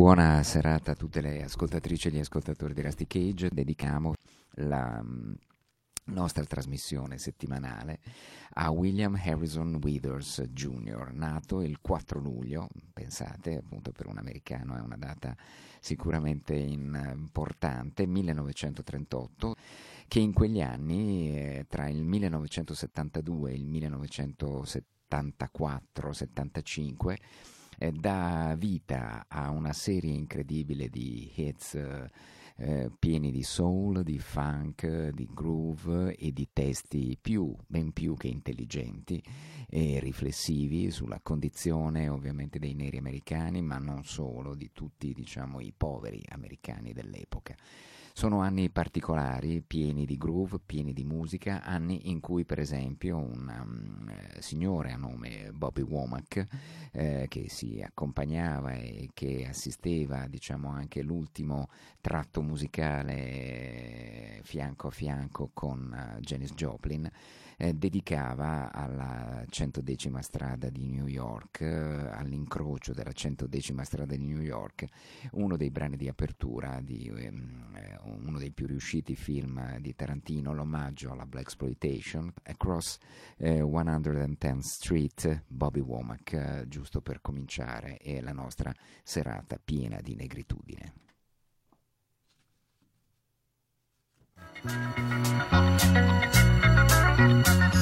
Buona serata a tutte le ascoltatrici e gli ascoltatori di Rusty Cage. Dedichiamo la mm, nostra trasmissione settimanale a William Harrison Withers Jr., nato il 4 luglio, pensate appunto per un americano è una data sicuramente importante, 1938, che in quegli anni, eh, tra il 1972 e il 1974-75, eh, dà vita a una serie incredibile di hits eh, pieni di soul, di funk, di groove e di testi più, ben più che intelligenti e riflessivi sulla condizione ovviamente dei neri americani, ma non solo, di tutti diciamo, i poveri americani dell'epoca. Sono anni particolari, pieni di groove, pieni di musica, anni in cui per esempio un um, signore a nome Bobby Womack, eh, che si accompagnava e che assisteva diciamo anche l'ultimo tratto musicale eh, fianco a fianco con uh, Janis Joplin, eh, dedicava alla 110 strada di New York, eh, all'incrocio della 110 strada di New York, uno dei brani di apertura di ehm, eh, uno dei più riusciti film di Tarantino, l'omaggio alla Black Exploitation, Across 110th eh, Street, Bobby Womack, eh, giusto per cominciare, e la nostra serata piena di negritudine. Música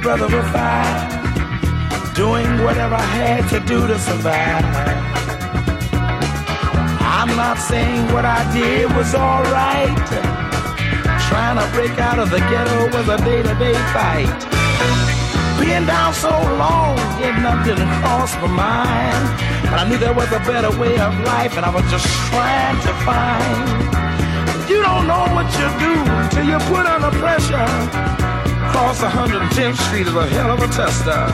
brother of five, doing whatever I had to do to survive. I'm not saying what I did was alright. Trying to break out of the ghetto was a day to day fight. Being down so long, getting up didn't cross my mind. But I knew there was a better way of life, and I was just trying to find. You don't know what you do till you put under pressure. Across 110th Street is a hell of a tester.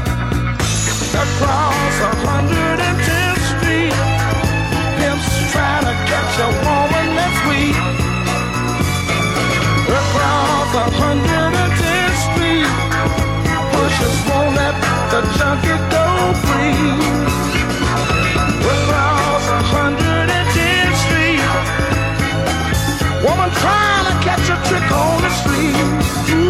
Across 110th Street, pimps trying to catch a woman that's weak. Across 110th Street, pushers won't let the junkie go free. Across 110th Street, woman trying to catch a trick on the street.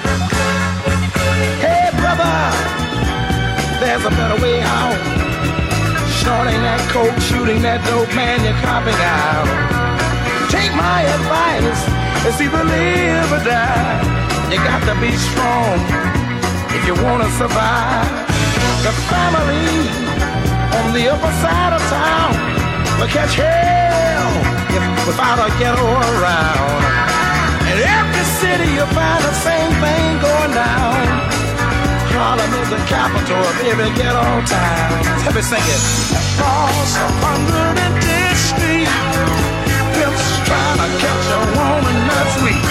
there's a better way out. Snorting that coke, shooting that dope, man, you're copping out. Take my advice, it's either live or die. You got to be strong if you wanna survive. The family on the upper side of town will catch hell if, without a ghetto around. In every city you'll find the same thing going down. Harlem is the capital of every ghetto town. Let me sing it. Across 110th Street, pimps trying to catch a woman that's weak.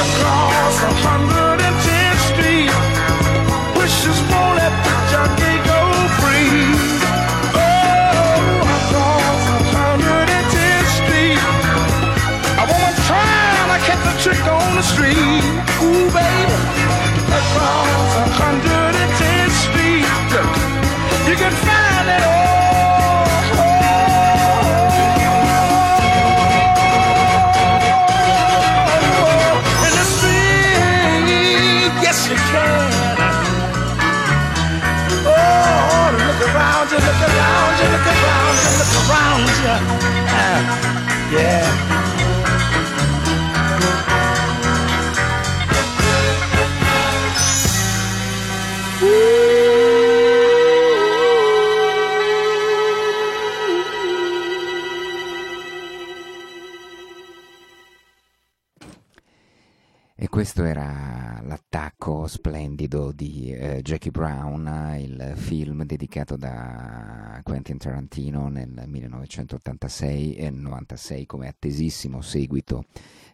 Across 110th Street, wishes won't let the junkie go free. Oh, across 110th Street, a woman trying to catch a trick on the street. Ooh, baby, across 110th Street, you can find it all. You can. Oh, look around look around look around. Ah, yeah. Jackie Brown, il film dedicato da Quentin Tarantino nel 1986 e 96 come attesissimo seguito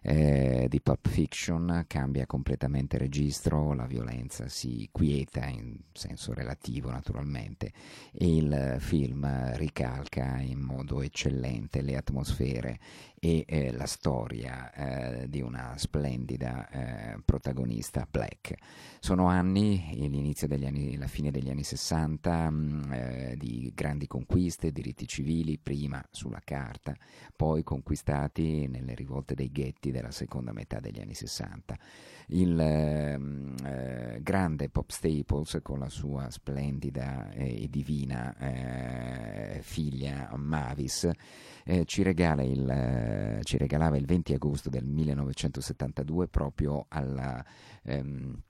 eh, di Pulp Fiction, cambia completamente registro, la violenza si quieta in senso relativo naturalmente e il film ricalca in modo eccellente le atmosfere e eh, la storia eh, di una splendida eh, protagonista black. Sono anni, l'inizio degli anni, la fine degli anni 60, mh, eh, di grandi conquiste, diritti civili, prima sulla carta, poi conquistati nelle rivolte dei ghetti della seconda metà degli anni 60. Il ehm, eh, grande Pop Staples con la sua splendida e divina eh, figlia Mavis eh, ci, regala il, eh, ci regalava il 20 agosto del 1972 proprio alla, ehm,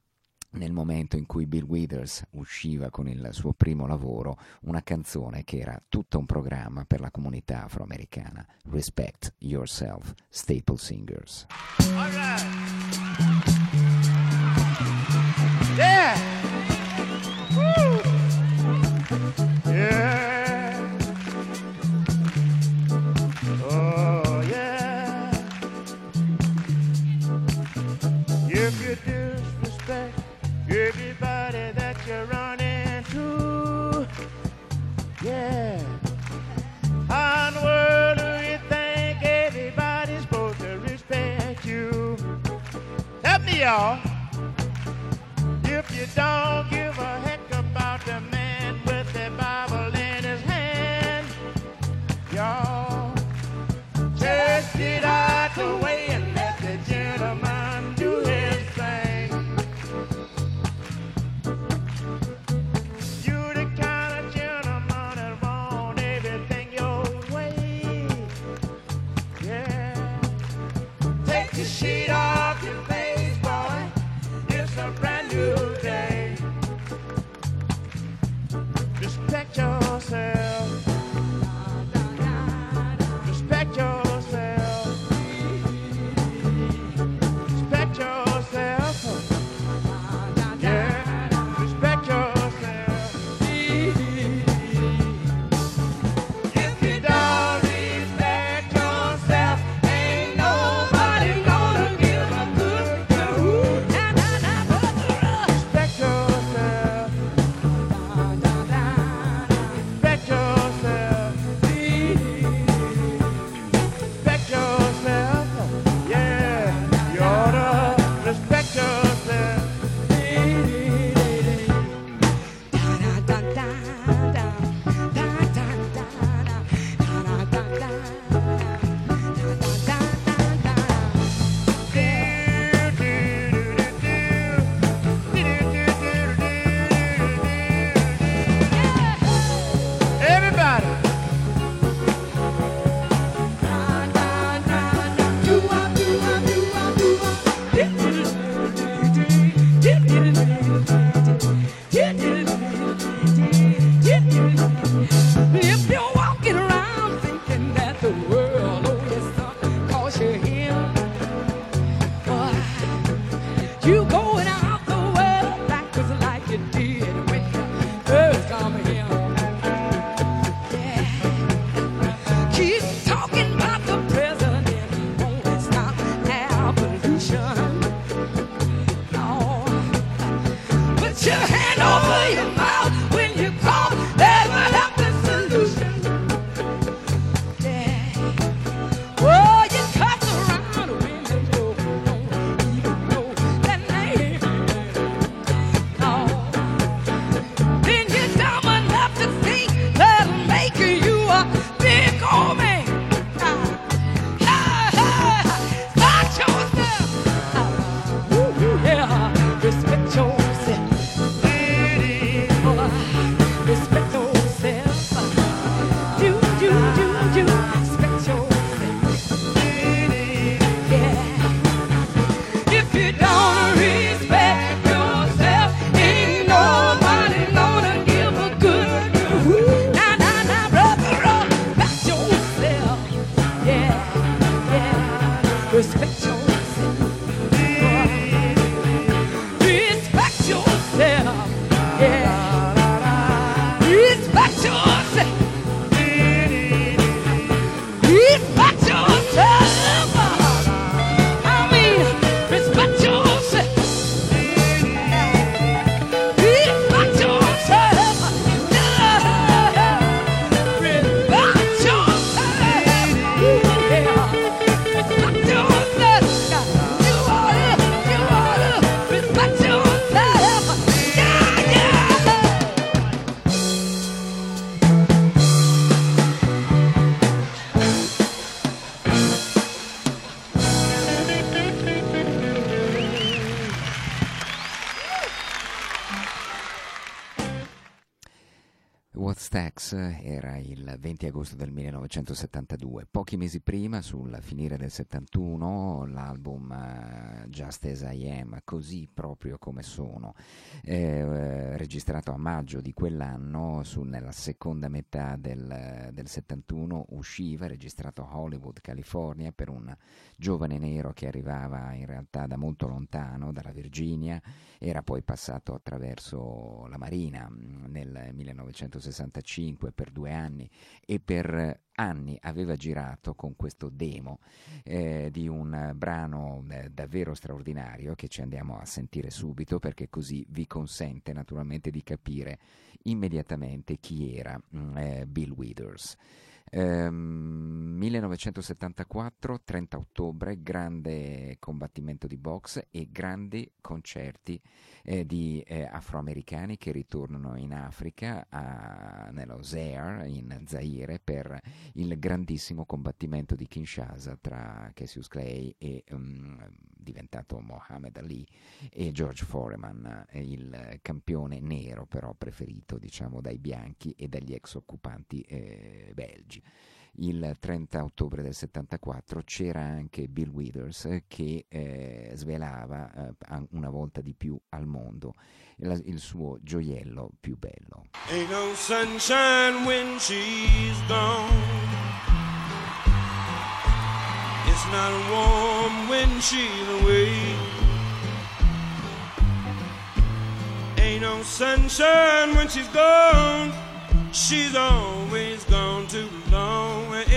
nel momento in cui Bill Withers usciva con il suo primo lavoro, una canzone che era tutto un programma per la comunità afroamericana. Respect Yourself, Staple Singers. Yeah. Y'all. If you don't What's Tax era il 20 agosto del 1972. Pochi mesi prima, sul finire del 71, l'album eh, Just As I Am, così proprio come sono, eh, registrato a maggio di quell'anno, su- nella seconda metà del, del 71, usciva, registrato a Hollywood, California, per un giovane nero che arrivava in realtà da molto lontano, dalla Virginia, era poi passato attraverso la Marina mh, nel 1965 per due anni e per anni aveva girato con questo demo eh, di un brano eh, davvero straordinario che ci andiamo a sentire subito perché così vi consente naturalmente di capire immediatamente chi era mh, eh, Bill Withers. Ehm, 1974, 30 ottobre, grande combattimento di box e grandi concerti eh, di eh, afroamericani che ritornano in Africa, a- nello Zaire, in Zaire, per il grandissimo combattimento di Kinshasa tra Cassius Clay e mm, diventato Mohammed Ali e George Foreman, il campione nero però preferito diciamo dai bianchi e dagli ex occupanti eh, belgi. Il 30 ottobre del 74 c'era anche Bill Withers che eh, svelava eh, una volta di più al mondo la- il suo gioiello più bello. Ain't no sunshine when she's gone. It's not warm when she's away. Ain't no sunshine when she's gone. She's always gone too long.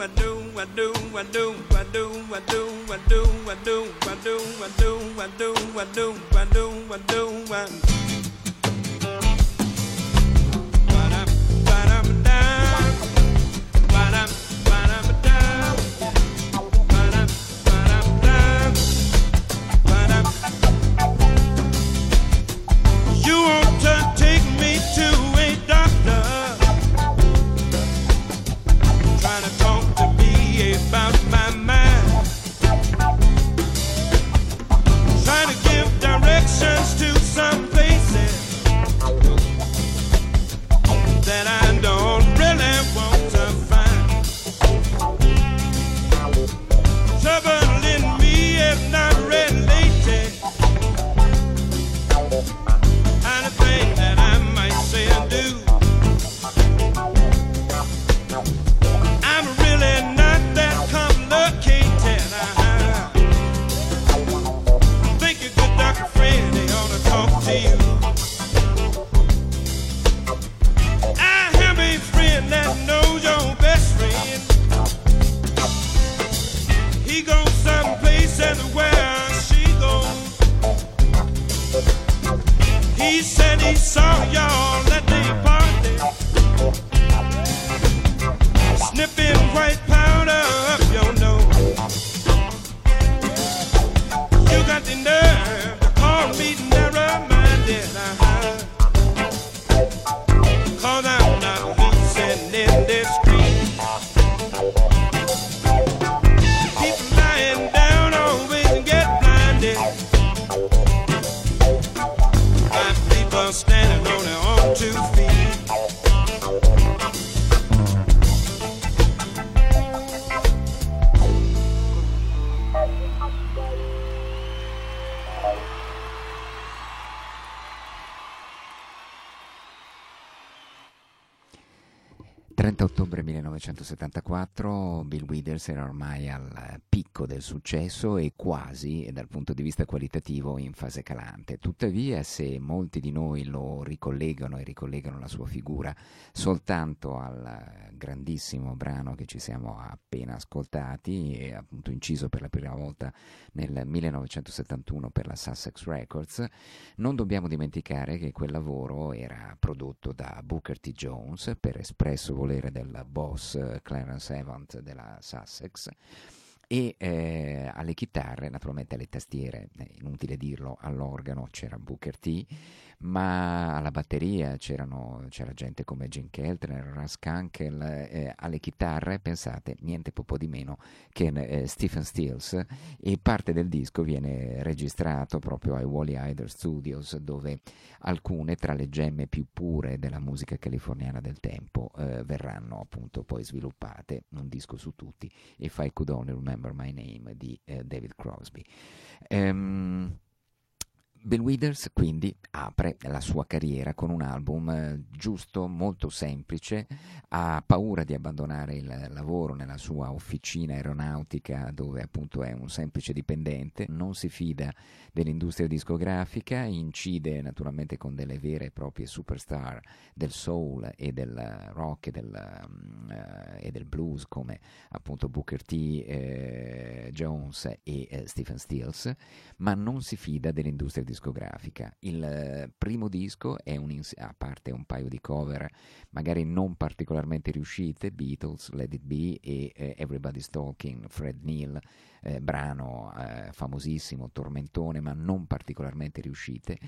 I do, I do, I do, I do, I do, I do, I do, I do, I do, I do, I do, I do, I do, I do, I 1974 Bill Withers era ormai al picco del successo e quasi, dal punto di vista qualitativo, in fase calante. Tuttavia, se molti di noi lo ricollegano e ricollegano la sua figura soltanto al grandissimo brano che ci siamo appena ascoltati e appunto inciso per la prima volta nel 1971 per la Sussex Records, non dobbiamo dimenticare che quel lavoro era prodotto da Booker T. Jones per espresso volere del boss eh, Clarence Evans della Sussex e eh, alle chitarre, naturalmente alle tastiere, è inutile dirlo, all'organo c'era Booker T, ma alla batteria c'era gente come Gene Keltner, Russ Kunkel, eh, alle chitarre, pensate, niente po' di meno che eh, Stephen Stills e parte del disco viene registrato proprio ai Wally Hyder Studios dove alcune tra le gemme più pure della musica californiana del tempo eh, verranno appunto poi sviluppate, un disco su tutti, If I Could Only Remember My Name di eh, David Crosby. Um, Bill Withers quindi apre la sua carriera con un album eh, giusto, molto semplice, ha paura di abbandonare il lavoro nella sua officina aeronautica dove appunto è un semplice dipendente, non si fida dell'industria discografica, incide naturalmente con delle vere e proprie superstar del soul e del rock e del, uh, e del blues come appunto Booker T, eh, Jones e eh, Stephen Stills, ma non si fida dell'industria discografica. Il eh, primo disco è un ins- a parte un paio di cover magari non particolarmente riuscite, Beatles, Let It Be e eh, Everybody's Talking, Fred Neil, eh, brano eh, famosissimo, tormentone, ma non particolarmente riuscite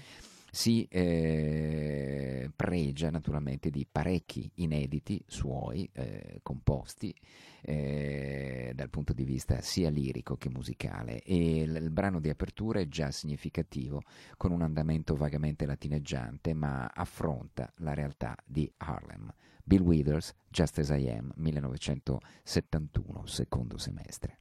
si eh, pregia naturalmente di parecchi inediti suoi eh, composti eh, dal punto di vista sia lirico che musicale e l- il brano di apertura è già significativo con un andamento vagamente latineggiante ma affronta la realtà di Harlem. Bill Withers, Just As I Am, 1971, secondo semestre.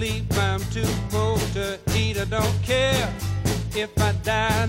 Sleep. I'm too poor to eat. I don't care if I die or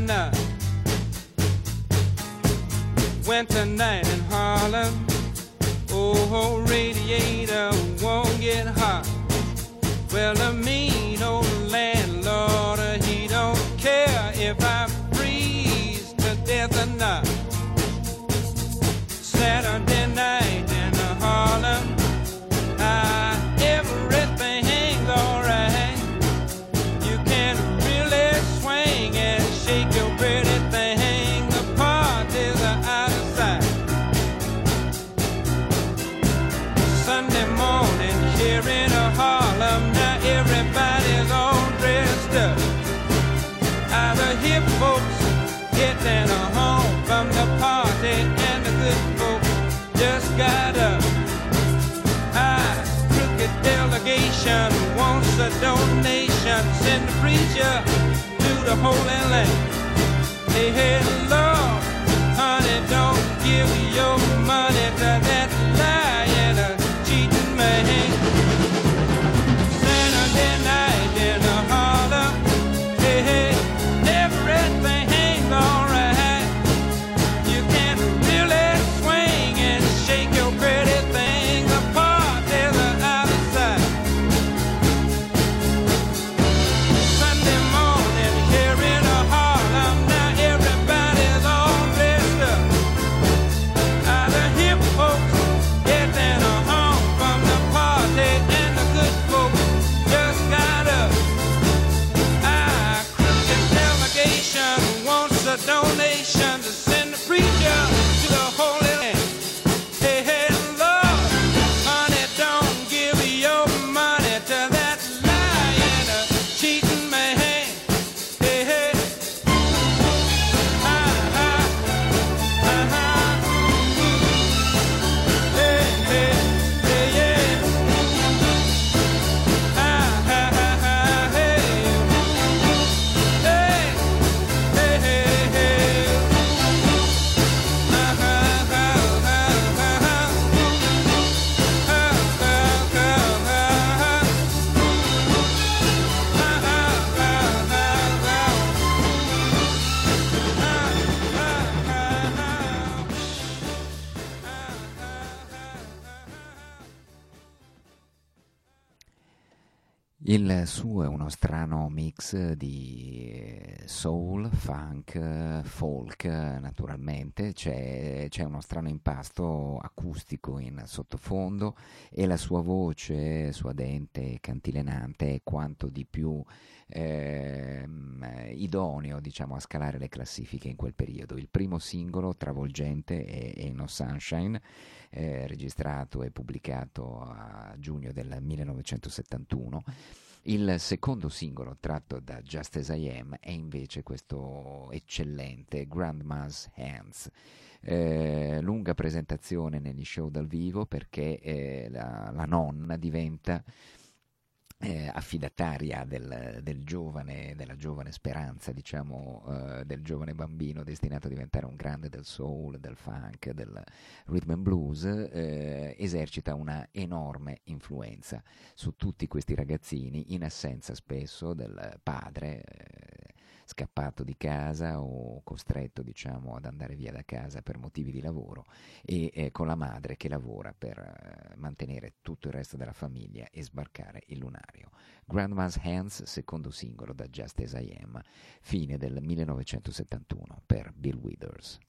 preacher to the Holy Land. Hey, hey, Lord, honey, don't give your money to that Il suo è uno strano mix di eh, soul, funk, eh, folk, eh, naturalmente, c'è, c'è uno strano impasto acustico in sottofondo e la sua voce suadente, cantilenante, è quanto di più ehm, idoneo diciamo, a scalare le classifiche in quel periodo. Il primo singolo travolgente è Ain't No Sunshine, eh, registrato e pubblicato a giugno del 1971. Il secondo singolo tratto da Just As I Am è invece questo eccellente Grandma's Hands. Eh, lunga presentazione negli show dal vivo perché eh, la, la nonna diventa eh, affidataria del, del, giovane, della giovane speranza, diciamo, eh, del giovane bambino destinato a diventare un grande del soul, del funk, del rhythm and blues, eh, esercita una enorme influenza su tutti questi ragazzini, in assenza spesso del padre eh, scappato di casa o costretto diciamo ad andare via da casa per motivi di lavoro e eh, con la madre che lavora per eh, mantenere tutto il resto della famiglia e sbarcare il lunario. Grandma's Hands, secondo singolo da Just As I Am, fine del 1971 per Bill Withers.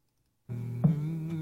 Grandma's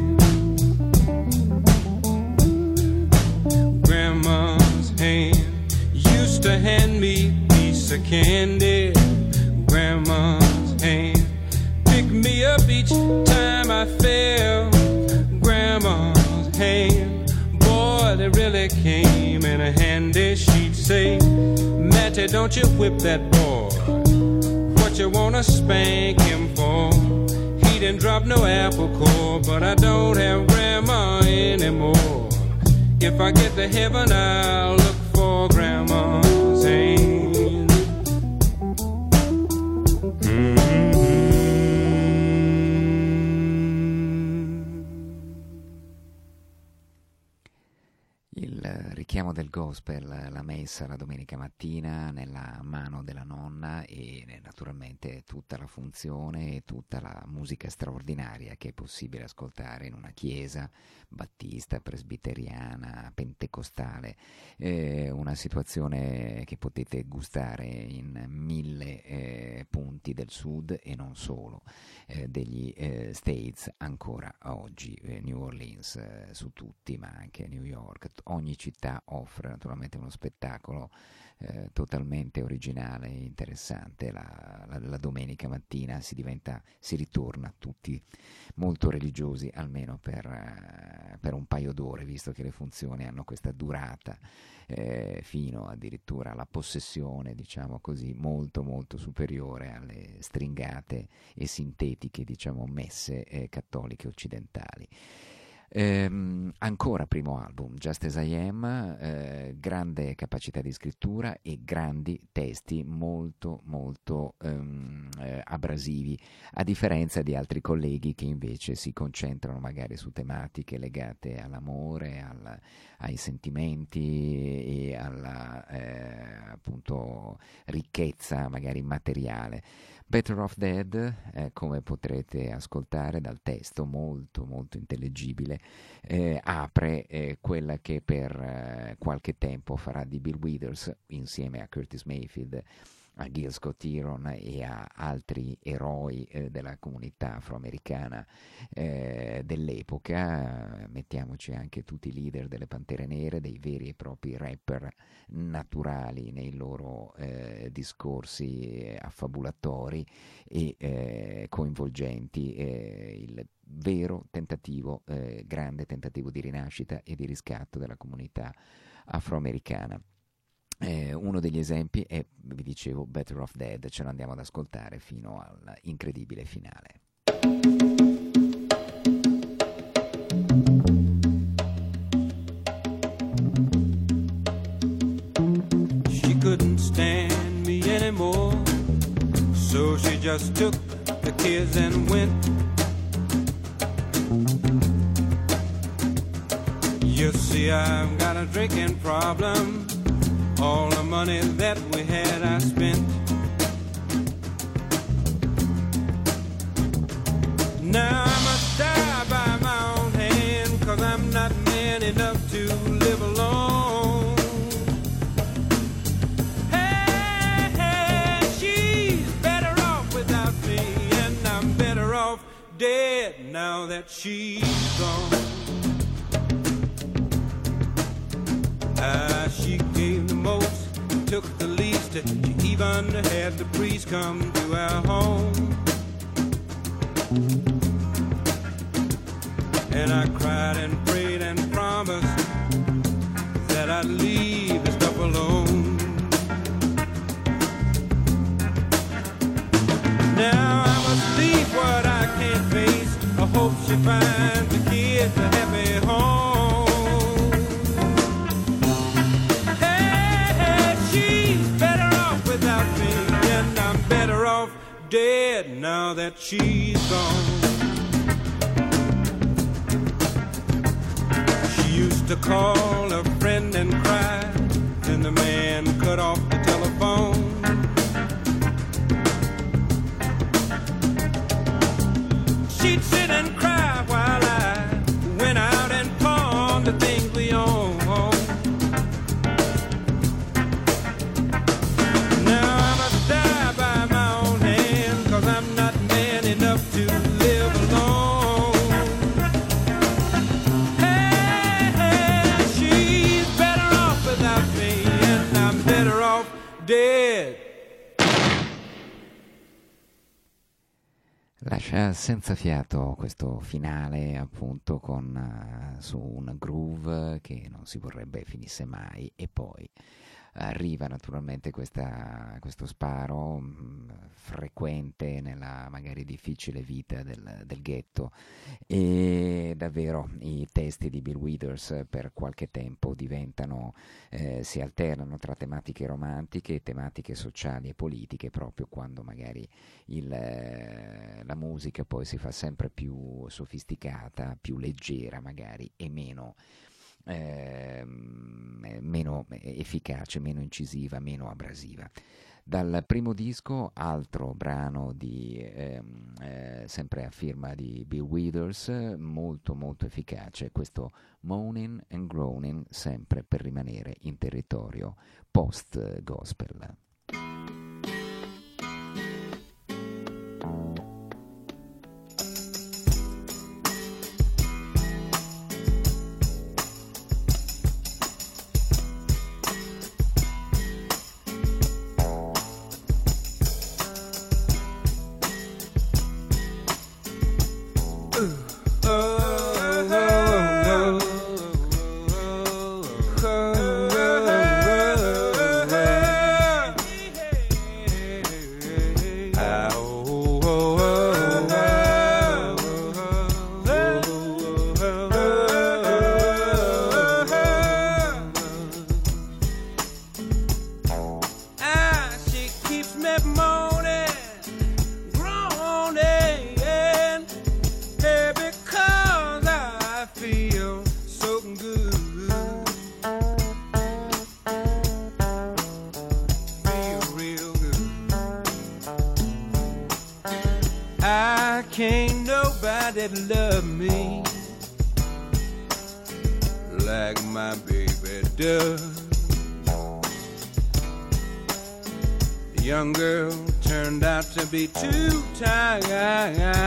Candy. Grandma's hand picked me up each time I fell. Grandma's hand, boy, they really came in handy. She'd say, Matty, don't you whip that boy. What you wanna spank him for? He didn't drop no apple core, but I don't have grandma anymore. If I get to heaven, I'll look gospel, la messa la domenica mattina nella mano della nonna e eh, naturalmente tutta la funzione e tutta la musica straordinaria che è possibile ascoltare in una chiesa battista, presbiteriana, pentecostale, eh, una situazione che potete gustare in mille eh, punti del sud e non solo eh, degli eh, States ancora oggi, eh, New Orleans eh, su tutti, ma anche New York, ogni città offre naturalmente uno spettacolo eh, totalmente originale e interessante. La, la, la, domenica mattina si diventa, si ritorna tutti molto religiosi, almeno per, eh, per un paio d'ore, visto che le funzioni hanno questa durata eh, fino addirittura alla possessione, diciamo così, molto molto superiore alle stringate e sintetiche, diciamo, messe eh, cattoliche occidentali. Ehm, ancora primo album, Just As I Am, eh, grande capacità di scrittura e grandi testi molto molto ehm, eh, abrasivi, a differenza di altri colleghi che invece si concentrano magari su tematiche legate all'amore, al, ai sentimenti e alla eh, appunto ricchezza magari materiale. Better Off Dead, eh, come potrete ascoltare dal testo molto molto intellegibile, eh, apre eh, quella che per eh, qualche tempo farà di Bill Withers insieme a Curtis Mayfield a Gil Scott Heron e a altri eroi eh, della comunità afroamericana eh, dell'epoca, mettiamoci anche tutti i leader delle Pantere Nere, dei veri e propri rapper naturali nei loro eh, discorsi eh, affabulatori e eh, coinvolgenti, eh, il vero tentativo, grande tentativo di rinascita e di riscatto della comunità afroamericana. Eh, uno degli esempi è, vi dicevo, Better Off Dead, ce lo andiamo ad ascoltare fino all'incredibile finale. She couldn't stand me anymore, so she just took the kids and went. You see, I've got a drinking problem. All the money that we had, I spent. Now I must die by my own hand, cause I'm not man enough to live alone. Hey, hey, she's better off without me, and I'm better off dead now that she's gone. Took the least. She even had the priest come to our home. Dead now that she's gone. She used to call a friend and cry, then the man cut off Lascia senza fiato questo finale appunto con, eh, su un groove che non si vorrebbe finisse mai. E poi arriva naturalmente questa- questo sparo mh, frequente nella magari difficile vita del, del ghetto. E davvero i testi di Bill Withers per qualche tempo diventano, eh, si alternano tra tematiche romantiche, tematiche sociali e politiche proprio quando magari il, eh, la musica poi si fa sempre più sofisticata, più leggera magari e meno, eh, meno efficace, meno incisiva, meno abrasiva. Dal primo disco, altro brano di, ehm, eh, sempre a firma di Bill Withers, molto molto efficace, questo Moaning and Groaning, sempre per rimanere in territorio post-gospel.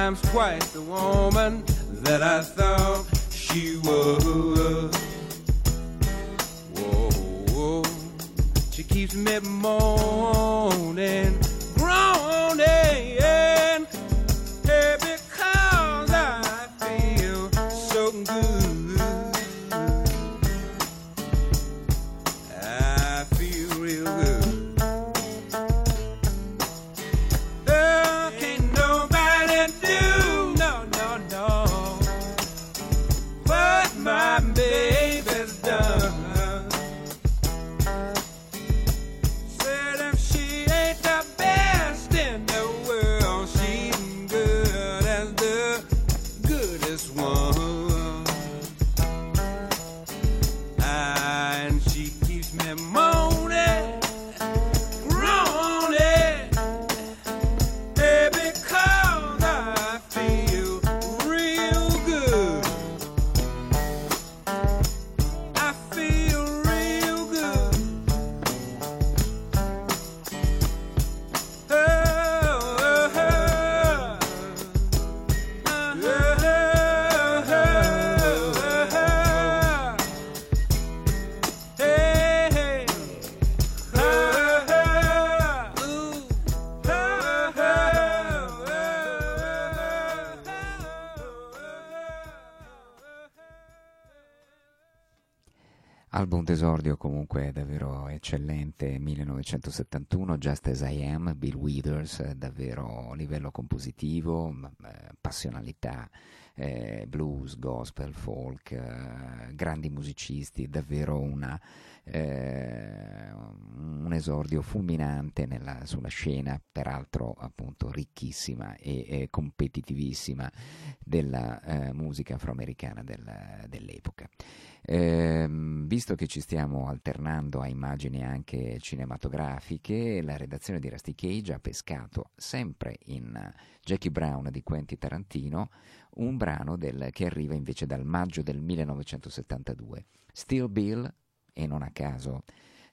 Times twice the woman that I thought she was. Whoa, whoa. She keeps me moaning, comunque davvero eccellente, 1971, Just As I Am, Bill Withers, eh, davvero livello compositivo, eh, passionalità, eh, blues, gospel, folk, eh, grandi musicisti, davvero una, eh, un esordio fulminante nella- sulla scena, peraltro appunto ricchissima e, e competitivissima della eh, musica afroamericana del- dell'epoca. Ehm, visto che ci stiamo alternando a immagini anche cinematografiche, la redazione di Rusty Cage ha pescato sempre in Jackie Brown di Quentin Tarantino un brano del- che arriva invece dal maggio del 1972. Still Bill, e non a caso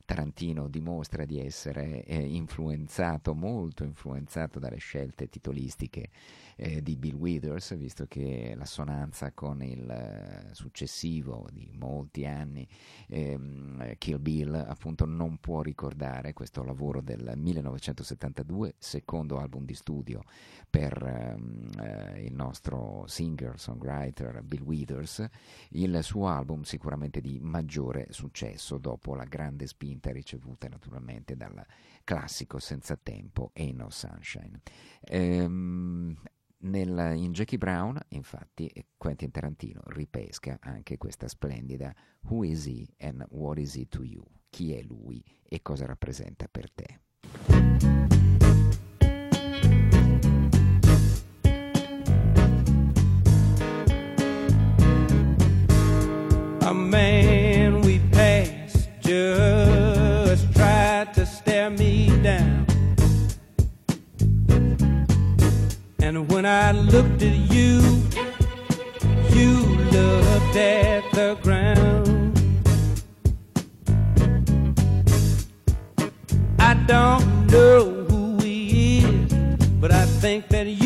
Tarantino dimostra di essere eh, influenzato, molto influenzato dalle scelte titolistiche eh, di Bill Withers, visto che l'assonanza con il eh, successivo di molti anni, ehm, Kill Bill, appunto non può ricordare questo lavoro del 1972, secondo album di studio per ehm, eh, il nostro singer-songwriter Bill Withers, il suo album sicuramente di maggiore successo dopo la grande spinta ricevuta naturalmente dal classico Senza Tempo e No Sunshine. Ehm, nel- in Jackie Brown, infatti, Quentin Tarantino ripesca anche questa splendida Who is he and what is he to you? Chi è lui e cosa rappresenta per te? And when I looked at you, you looked at the ground. I don't know who he is, but I think that you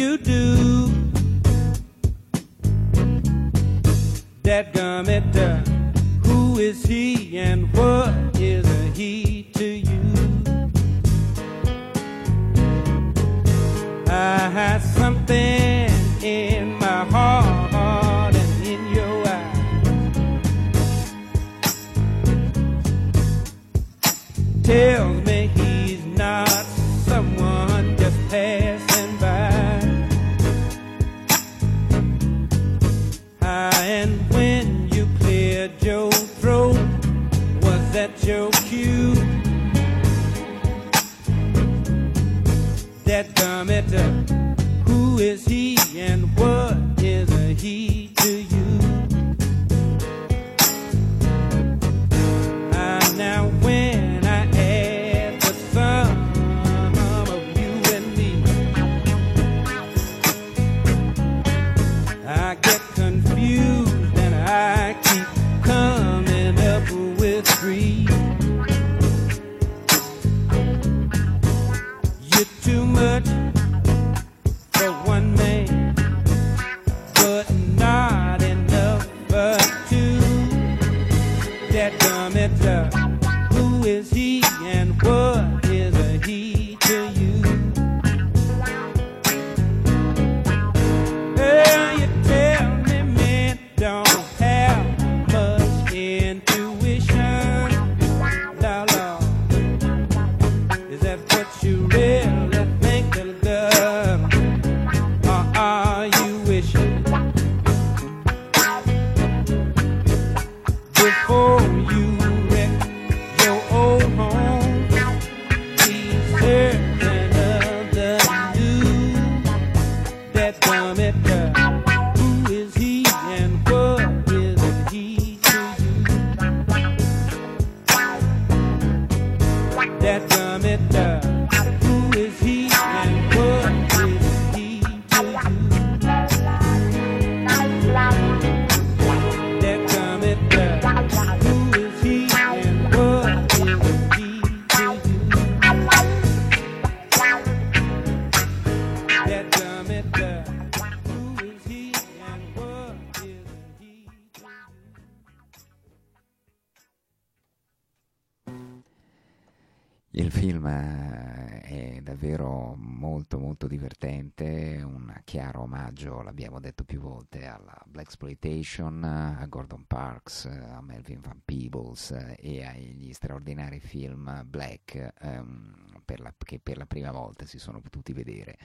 molto divertente, un chiaro omaggio, l'abbiamo detto più volte, alla Black Exploitation, a Gordon Parks, a Melvin Van Peebles eh, e agli straordinari film Black ehm, per la- che per la prima volta si sono potuti vedere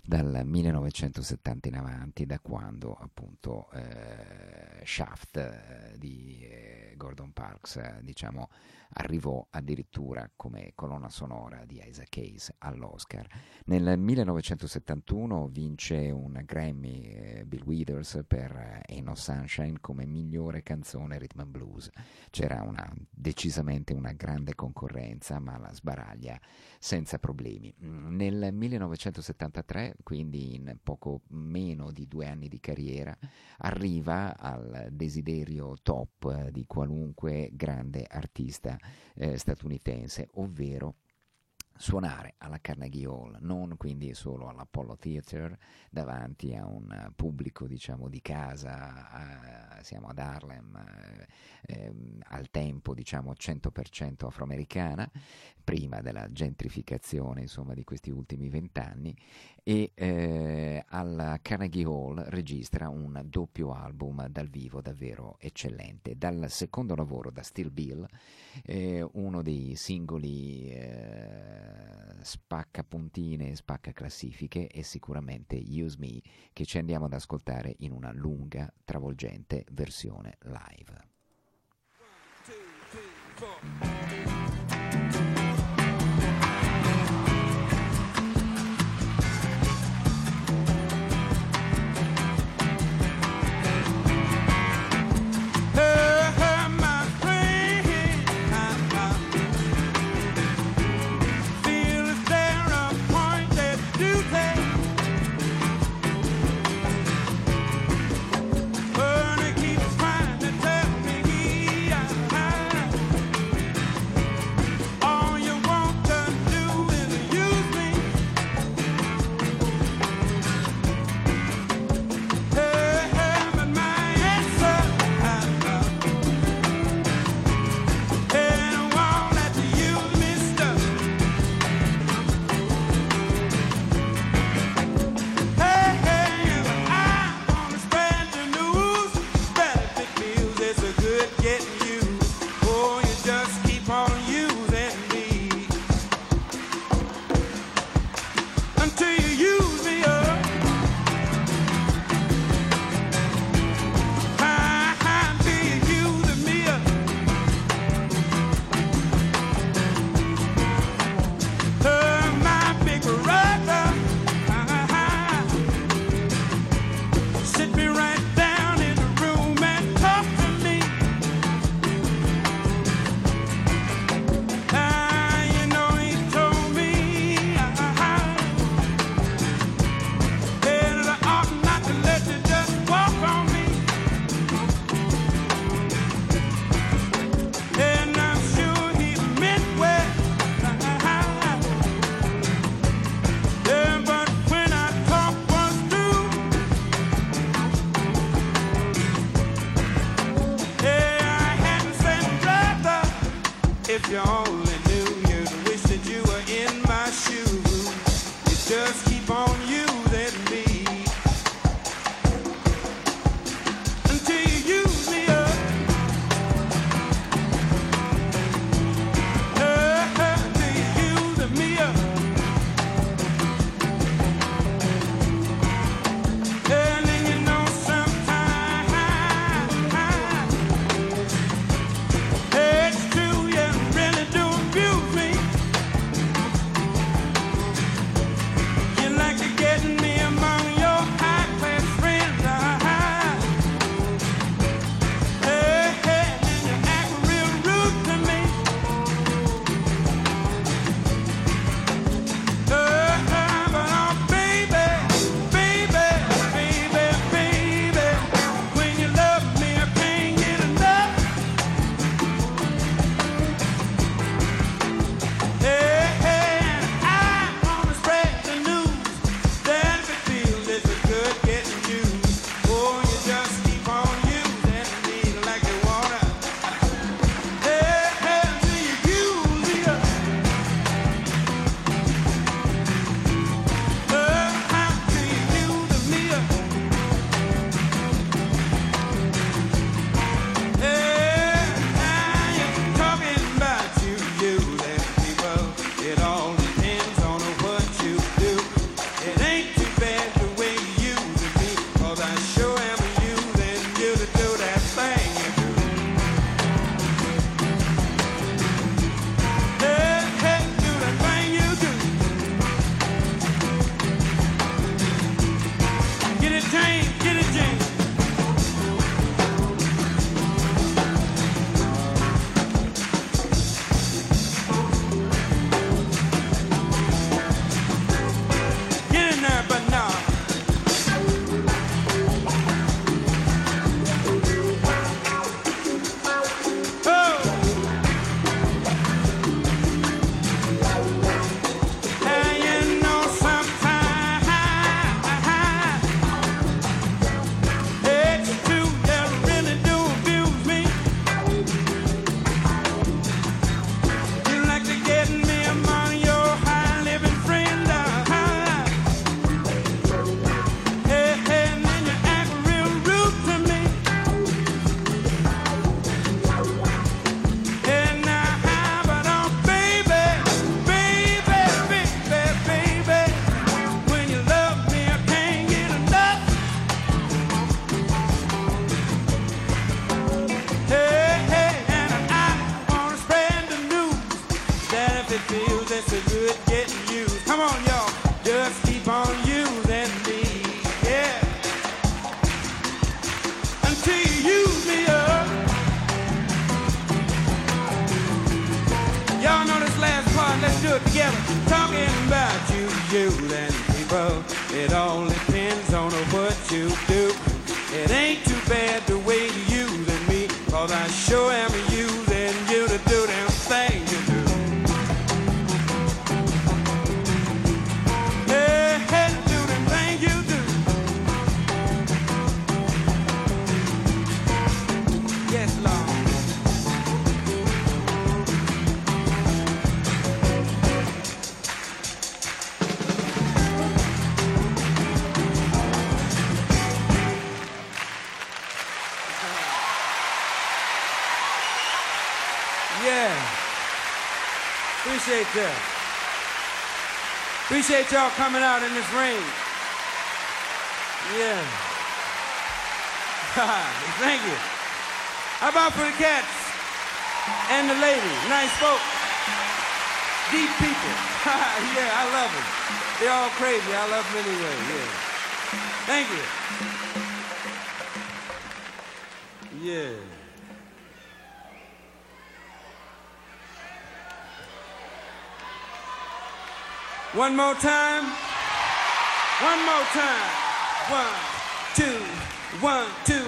dal 1970 in avanti, da quando appunto eh, Shaft eh, di eh, Gordon Parks eh, diciamo arrivò addirittura come colonna sonora di Isaac Hayes all'Oscar. Nel 1971 vince un Grammy eh, Bill Withers per eh, No Sunshine come migliore canzone rhythm and blues. C'era una, decisamente una grande concorrenza, ma la sbaraglia senza problemi. Nel 1973, quindi in poco meno di due anni di carriera, arriva al desiderio top di qualunque grande artista eh, statunitense, ovvero suonare alla Carnegie Hall, non quindi solo all'Apollo Theater davanti a un pubblico diciamo di casa, eh, siamo ad Harlem, eh, ehm, al tempo diciamo 100% afroamericana, prima della gentrificazione insomma di questi ultimi vent'anni e eh, alla Carnegie Hall registra un doppio album dal vivo davvero eccellente. Dal secondo lavoro, da Still Bill, eh, uno dei singoli eh, spacca puntine e spacca classifiche è sicuramente Use Me che ci andiamo ad ascoltare in una lunga, travolgente versione live. Her, appreciate y'all coming out in this rain. Yeah. Thank you. How about for the cats and the ladies? Nice folk. Deep people. yeah, I love them. They're all crazy. I love them anyway. Yeah. Thank you. Yeah. One more time. One more time. One, two, one, two.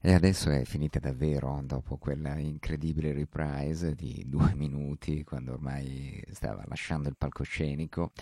E adesso è finita davvero dopo quella incredibile reprise di due minuti, quando ormai stava lasciando il palcoscenico.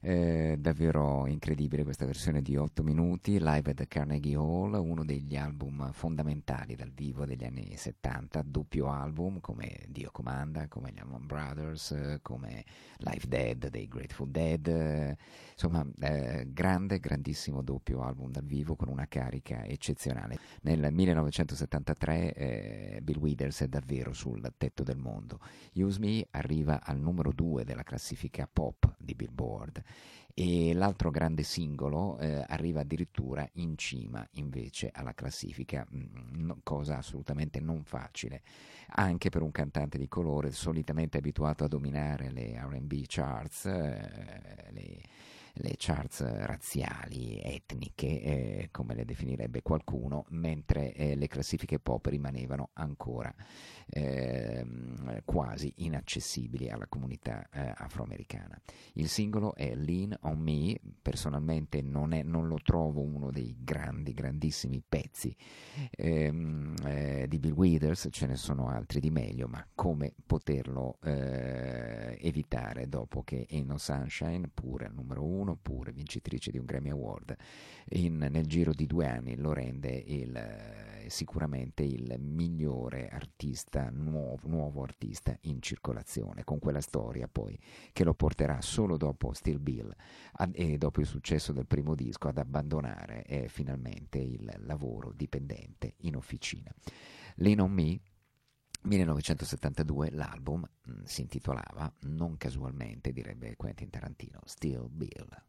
Eh, davvero incredibile questa versione di 8 minuti, live at Carnegie Hall, uno degli album fondamentali dal vivo degli anni 70, doppio album come Dio Comanda, come gli Allman Brothers, come Life Dead dei Grateful Dead, insomma eh, grande, grandissimo doppio album dal vivo con una carica eccezionale. Nel 1973 eh, Bill Withers è davvero sul tetto del mondo. Use Me arriva al numero 2 della classifica pop di Billboard e l'altro grande singolo eh, arriva addirittura in cima invece alla classifica, mm, no- cosa assolutamente non facile, anche per un cantante di colore solitamente abituato a dominare le RB charts, eh, le, le charts razziali, etniche, eh, come le definirebbe qualcuno, mentre eh, le classifiche pop rimanevano ancora ehm, quasi inaccessibili alla comunità eh, afroamericana. Il singolo è Lean on Me, personalmente non, è- non lo trovo uno dei grandi, grandissimi pezzi ehm, eh, di Bill Withers, ce ne sono altri di meglio, ma come poterlo eh, evitare dopo che Ain't No Sunshine, pure al numero uno, pure vincitrice di un Grammy Award, in- nel giro di due anni lo rende il, sicuramente il migliore artista, nuovo, nuovo artista in circolazione, con quella storia poi che lo porterà solo dopo Still Bill ad- e dopo il successo del primo disco ad abbandonare eh, finalmente il lavoro dipendente in officina. Lean on Me 1972 l'album mh, si intitolava, non casualmente direbbe Quentin Tarantino, Still Bill.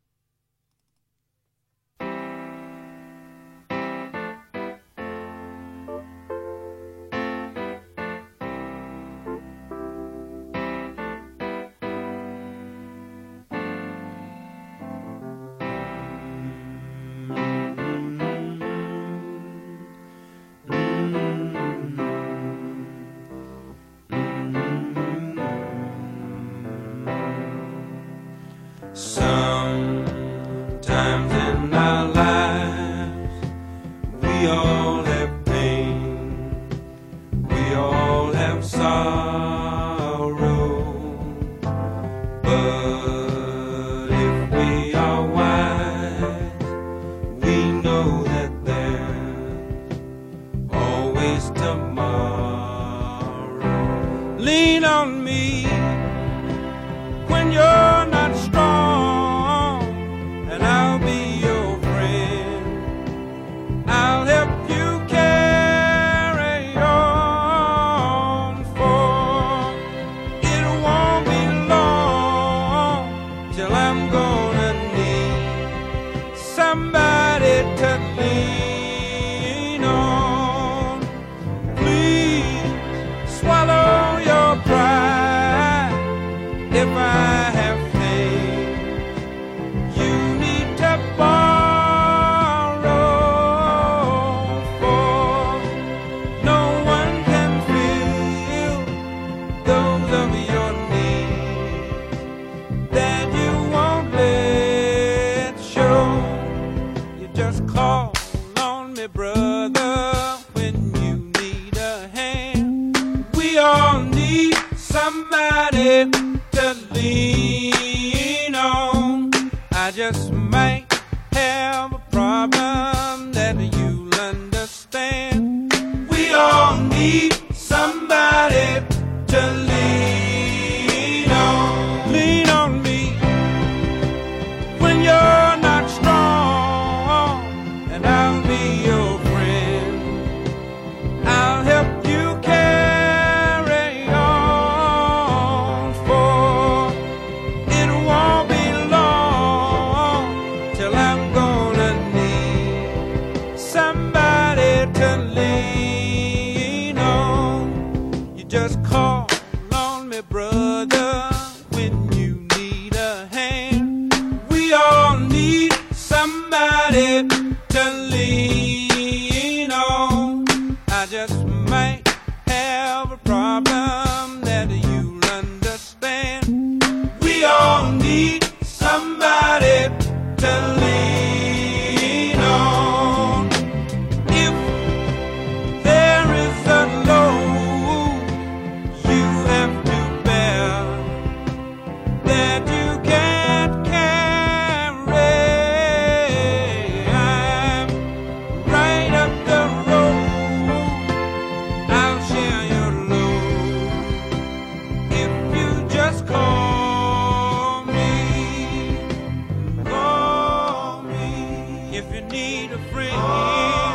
if you need a friend.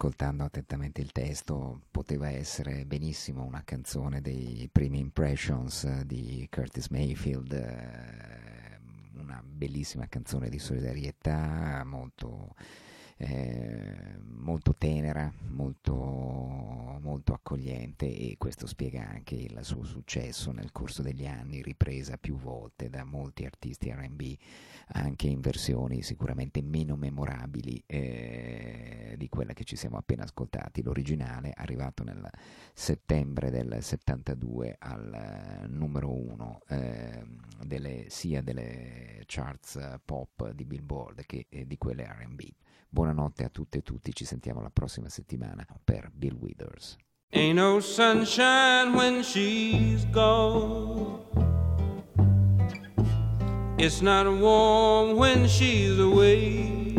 Riascoltando attentamente il testo, poteva essere benissimo una canzone dei primi Impressions di Curtis Mayfield, eh, una bellissima canzone di solidarietà, molto, eh, molto tenera, molto, molto accogliente e questo spiega anche il suo successo nel corso degli anni, ripresa più volte da molti artisti RB anche in versioni sicuramente meno memorabili eh, di quella che ci siamo appena ascoltati. L'originale, arrivato nel settembre del 72 al eh, numero uno eh, sia delle charts eh, pop di Billboard che eh, di quelle RB. Buonanotte a tutte e tutti, ci sentiamo la prossima settimana per Bill Withers. Ain't no sunshine when she's gone. It's not warm when she's away.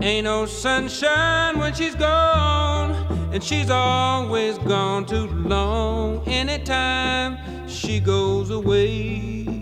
Ain't no sunshine when she's gone, and she's always gone too long. Anytime she goes away.